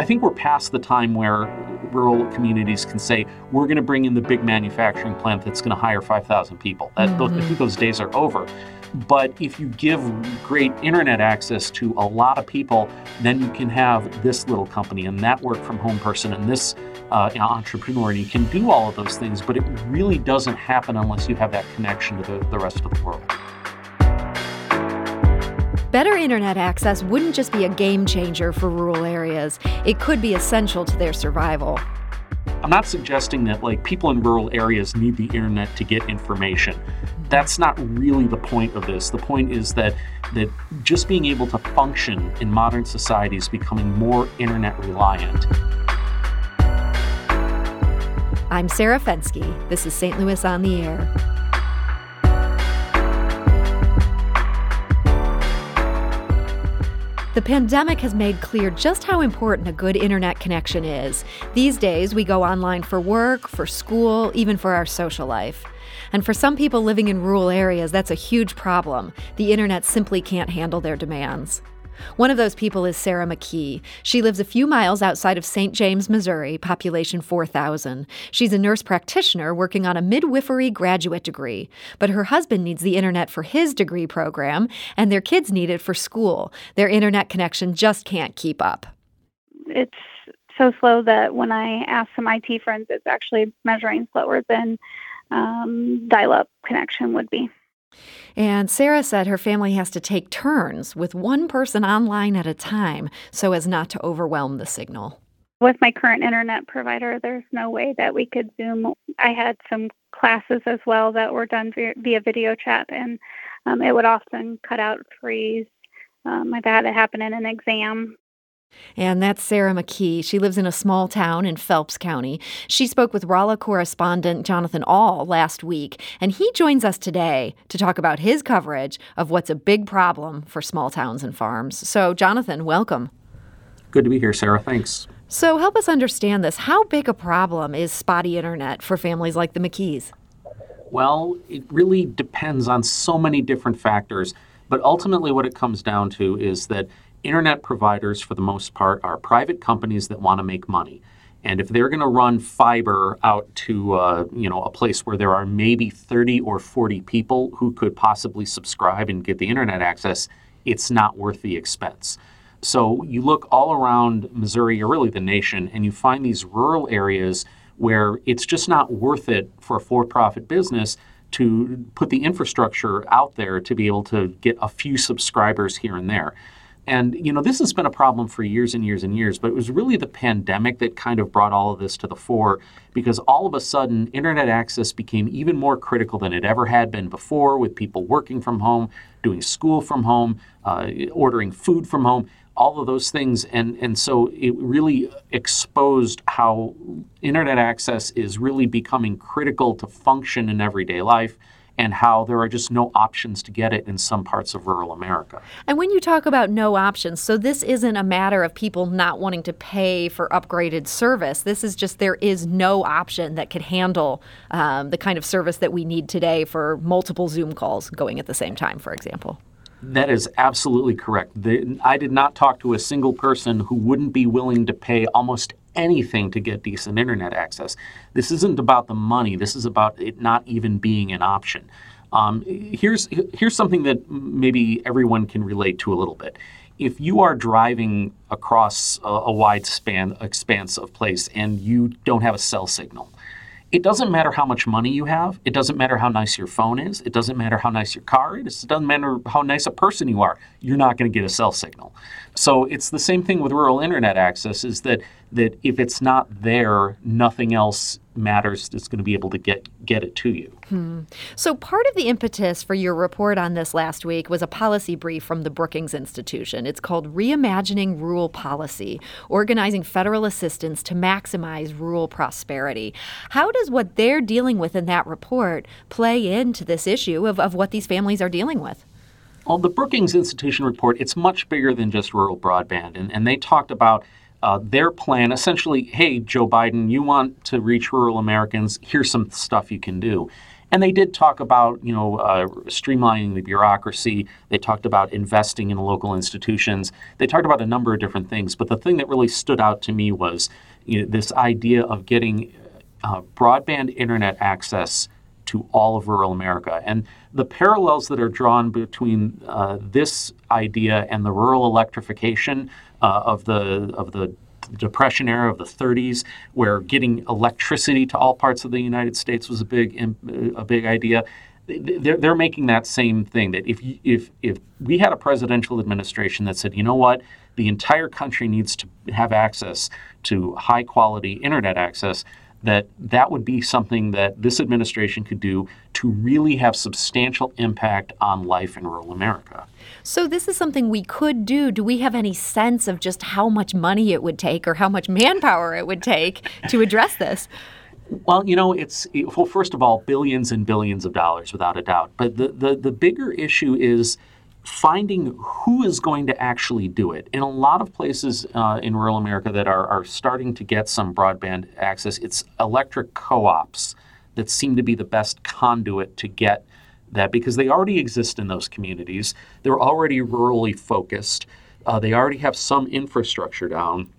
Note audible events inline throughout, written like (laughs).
I think we're past the time where rural communities can say, we're going to bring in the big manufacturing plant that's going to hire 5,000 people. That, mm-hmm. those, I think those days are over. But if you give great internet access to a lot of people, then you can have this little company and that work from home person and this uh, entrepreneur, and you can do all of those things. But it really doesn't happen unless you have that connection to the, the rest of the world. Better internet access wouldn't just be a game changer for rural areas, it could be essential to their survival. I'm not suggesting that like people in rural areas need the internet to get information. That's not really the point of this. The point is that that just being able to function in modern society is becoming more internet reliant. I'm Sarah Fenske. This is St. Louis on the Air. The pandemic has made clear just how important a good internet connection is. These days, we go online for work, for school, even for our social life. And for some people living in rural areas, that's a huge problem. The internet simply can't handle their demands. One of those people is Sarah McKee. She lives a few miles outside of St. James, Missouri, population 4,000. She's a nurse practitioner working on a midwifery graduate degree. But her husband needs the internet for his degree program, and their kids need it for school. Their internet connection just can't keep up. It's so slow that when I ask some IT friends, it's actually measuring slower than um, dial up connection would be. And Sarah said her family has to take turns with one person online at a time so as not to overwhelm the signal. With my current internet provider, there's no way that we could Zoom. I had some classes as well that were done via, video chat, and um, it would often cut out, freeze. Um, I've had it happen in an exam and that's Sarah McKee. She lives in a small town in Phelps County. She spoke with Rolla correspondent Jonathan Ahl last week, and he joins us today to talk about his coverage of what's a big problem for small towns and farms. So, Jonathan, welcome. Good to be here, Sarah. Thanks. So, help us understand this. How big a problem is spotty internet for families like the McKees? Well, it really depends on so many different factors. But ultimately, what it comes down to is that internet providers, for the most part, are private companies that want to make money. And if they're going to run fiber out to uh, you know a place where there are maybe 30 or 40 people who could possibly subscribe and get the internet access, it's not worth the expense. So you look all around Missouri or really the nation, and you find these rural areas where it's just not worth it for a for-profit business to put the infrastructure out there to be able to get a few subscribers here and there. And, you know, this has been a problem for years and years and years, but it was really the pandemic that kind of brought all of this to the fore because all of a sudden, internet access became even more critical than it ever had been before with people working from home, doing school from home, uh, ordering food from home, all of those things. And, and so it really exposed how internet access is really becoming critical to function in everyday life and how there are just no options to get it in some parts of rural America. And when you talk about no options, so this isn't a matter of people not wanting to pay for upgraded service. This is just there is no option that could handle um, the kind of service that we need today for multiple Zoom calls going at the same time, for example. That is absolutely correct. The, I did not talk to a single person who wouldn't be willing to pay almost anything to get decent internet access. This isn't about the money. This is about it not even being an option. Um, here's here's something that maybe everyone can relate to a little bit. If you are driving across a, a wide span expanse of place and you don't have a cell signal, it doesn't matter how much money you have. It doesn't matter how nice your phone is. It doesn't matter how nice your car is. It doesn't matter how nice a person you are. You're not going to get a cell signal. So it's the same thing with rural internet access is that that if it's not there, nothing else matters that's going to be able to get get it to you. Hmm. So part of the impetus for your report on this last week was a policy brief from the Brookings Institution. It's called Reimagining Rural Policy: Organizing Federal Assistance to Maximize Rural Prosperity. How does what they're dealing with in that report play into this issue of, of what these families are dealing with? Well, the Brookings Institution report, it's much bigger than just rural broadband. And, and they talked about uh, their plan essentially, hey, Joe Biden, you want to reach rural Americans, here's some stuff you can do. And they did talk about, you know, uh, streamlining the bureaucracy. They talked about investing in local institutions. They talked about a number of different things. But the thing that really stood out to me was you know, this idea of getting uh, broadband internet access to all of rural America. And the parallels that are drawn between uh, this idea and the rural electrification uh, of the of the Depression era of the 30s, where getting electricity to all parts of the United States was a big a big idea. They're, they're making that same thing. That if if if we had a presidential administration that said, you know what, the entire country needs to have access to high quality internet access, that that would be something that this administration could do to really have substantial impact on life in rural America. So this is something we could do. Do we have any sense of just how much money it would take or how much manpower it would take to address this? Well, you know, it's well. First of all, billions and billions of dollars, without a doubt. But the the, the bigger issue is finding who is going to actually do it. In a lot of places uh, in rural America that are, are starting to get some broadband access, it's electric co ops that seem to be the best conduit to get that because they already exist in those communities. They're already rurally focused, uh, they already have some infrastructure down.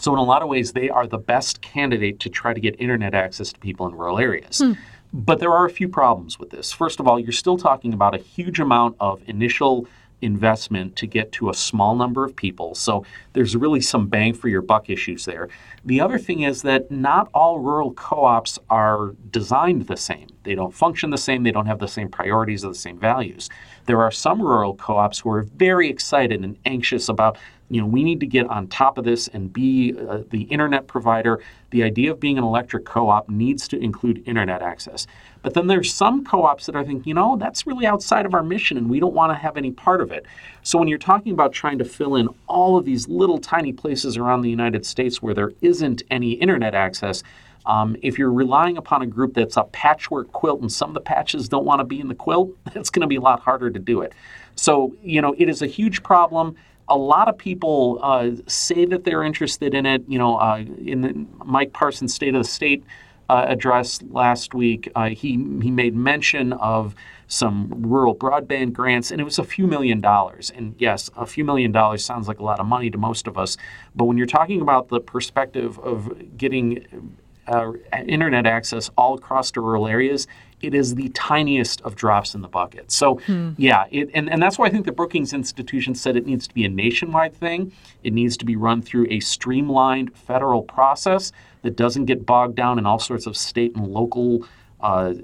So, in a lot of ways, they are the best candidate to try to get internet access to people in rural areas. Hmm. But there are a few problems with this. First of all, you're still talking about a huge amount of initial investment to get to a small number of people. So there's really some bang for your buck issues there. The other thing is that not all rural co ops are designed the same. They don't function the same, they don't have the same priorities or the same values. There are some rural co ops who are very excited and anxious about you know, we need to get on top of this and be uh, the internet provider. The idea of being an electric co-op needs to include internet access. But then there's some co-ops that are thinking, you know, that's really outside of our mission and we don't want to have any part of it. So when you're talking about trying to fill in all of these little tiny places around the United States where there isn't any internet access, um, if you're relying upon a group that's a patchwork quilt and some of the patches don't want to be in the quilt, (laughs) it's going to be a lot harder to do it. So, you know, it is a huge problem a lot of people uh, say that they're interested in it. You know, uh, in Mike Parson's State of the State uh, address last week, uh, he he made mention of some rural broadband grants, and it was a few million dollars. And yes, a few million dollars sounds like a lot of money to most of us, but when you're talking about the perspective of getting uh, internet access all across the rural areas, it is the tiniest of drops in the bucket. So, hmm. yeah, it, and, and that's why I think the Brookings Institution said it needs to be a nationwide thing. It needs to be run through a streamlined federal process that doesn't get bogged down in all sorts of state and local uh,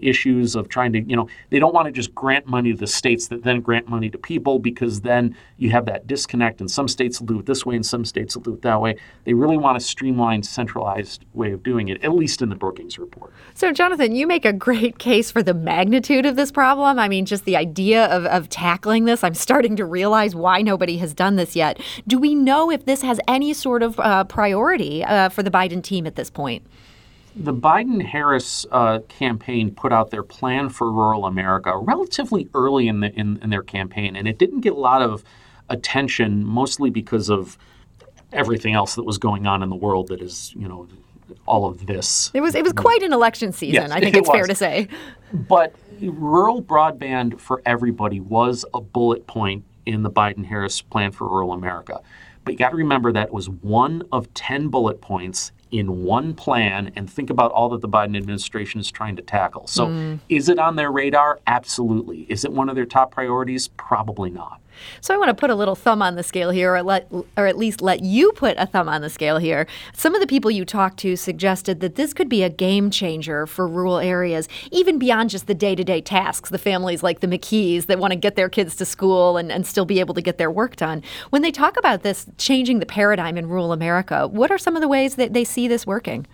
issues of trying to, you know, they don't want to just grant money to the states that then grant money to people because then you have that disconnect. And some states will do it this way and some states will do it that way. They really want a streamlined, centralized way of doing it, at least in the Brookings report. So, Jonathan, you make a great case for the magnitude of this problem. I mean, just the idea of, of tackling this, I'm starting to realize why nobody has done this yet. Do we know if this has any sort of uh, priority uh, for the Biden team at this point? The Biden Harris uh, campaign put out their plan for rural America relatively early in, the, in, in, their campaign, and it didn't get a lot of attention, mostly because of everything else that was going on in the world that is, you know, all of this. It was it was quite an election season. Yes, I think it's fair to say. But rural broadband for everybody was a bullet point in the Biden Harris plan for rural America. But you got to remember that was one of 10 bullet points in one plan and think about all that the Biden administration is trying to tackle. So, mm. is it on their radar? Absolutely. Is it one of their top priorities? Probably not. So I want to put a little thumb on the scale here, or let, or at least let you put a thumb on the scale here. Some of the people you talked to suggested that this could be a game changer for rural areas, even beyond just the day-to-day tasks. The families like the McKees that want to get their kids to school and, and still be able to get their work done. When they talk about this changing the paradigm in rural America, what are some of the ways that they see this working?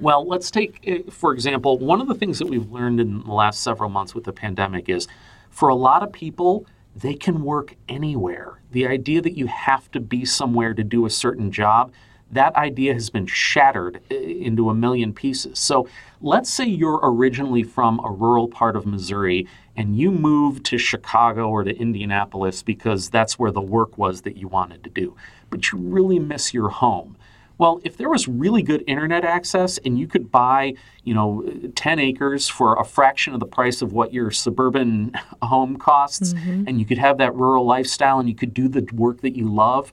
Well, let's take, eh, for example, one of the things that we've learned in the last several months with the pandemic is for a lot of people, they can work anywhere. The idea that you have to be somewhere to do a certain job, that idea has been shattered uh, into a million pieces. So let's say you're originally from a rural part of Missouri and you moved to Chicago or to Indianapolis because that's where the work was that you wanted to do, but you really miss your home. Well, if there was really good internet access and you could buy, you know, 10 acres for a fraction of the price of what your suburban (laughs) home costs, mm-hmm. and you could have that rural lifestyle and you could do the work that you love,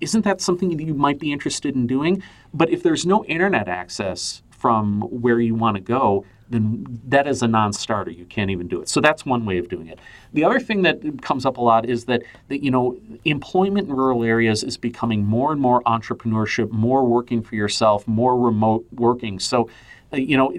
isn't that something that you might be interested in doing? But if there's no internet access from where you want to go, then that is a non-starter. You can't even do it. So that's one way of doing it. The other thing that comes up a lot is that, that you know employment in rural areas is becoming more and more entrepreneurship, more working for yourself, more remote working. So uh, you know,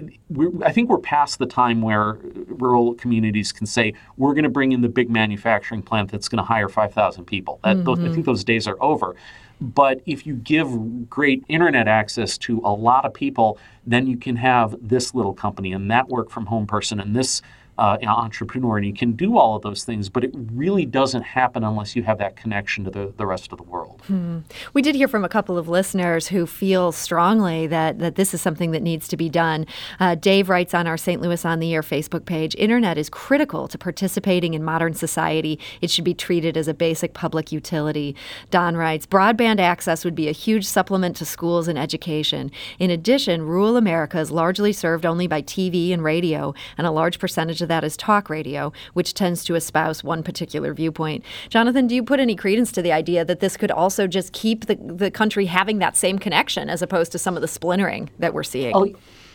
I think we're past the time where rural communities can say we're going to bring in the big manufacturing plant that's going to hire 5,000 people. That, mm-hmm. those, I mm-hmm. think those days are over. But if you give great internet access to a lot of people, then you can have this little company and that work from home person and this uh, entrepreneur, and you can do all of those things, but it really doesn't happen unless you have that connection to the, the rest of the world. Hmm. We did hear from a couple of listeners who feel strongly that, that this is something that needs to be done. Uh, Dave writes on our St. Louis on the Air Facebook page Internet is critical to participating in modern society. It should be treated as a basic public utility. Don writes Broadband access would be a huge supplement to schools and education. In addition, rural America is largely served only by TV and radio, and a large percentage of that is talk radio, which tends to espouse one particular viewpoint. Jonathan, do you put any credence to the idea that this could also just keep the, the country having that same connection as opposed to some of the splintering that we're seeing? Oh,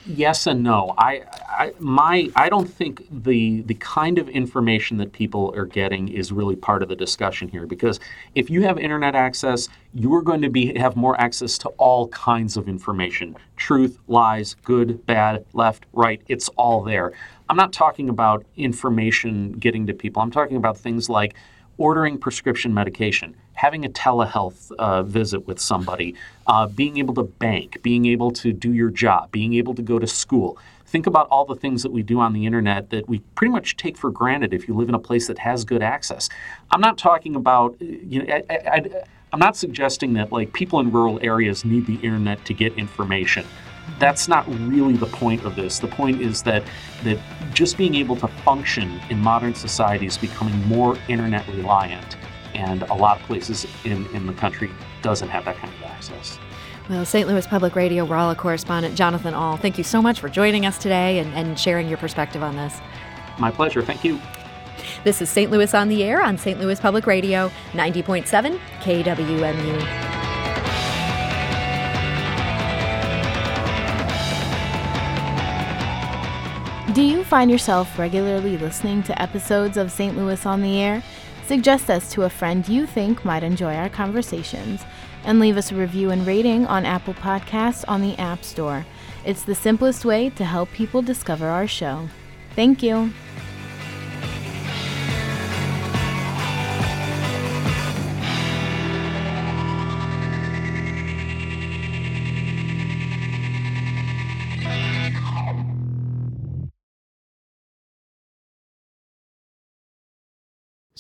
yes and no. I, I, my, I don't think the the kind of information that people are getting is really part of the discussion here. Because if you have internet access, you are going to be have more access to all kinds of information: truth, lies, good, bad, left, right. It's all there. I'm not talking about information getting to people. I'm talking about things like ordering prescription medication, having a telehealth uh, visit with somebody, uh, being able to bank, being able to do your job, being able to go to school. Think about all the things that we do on the internet that we pretty much take for granted if you live in a place that has good access. I'm not talking about, you know, I, I, I'm not suggesting that like people in rural areas need the internet to get information that's not really the point of this. The point is that that just being able to function in modern society is becoming more internet reliant, and a lot of places in, in the country doesn't have that kind of access. Well, St. Louis Public Radio Rolla correspondent Jonathan Ahl, thank you so much for joining us today and, and sharing your perspective on this. My pleasure. Thank you. This is St. Louis on the Air on St. Louis Public Radio, 90.7 KWMU. Do you find yourself regularly listening to episodes of St. Louis on the Air? Suggest us to a friend you think might enjoy our conversations and leave us a review and rating on Apple Podcasts on the App Store. It's the simplest way to help people discover our show. Thank you.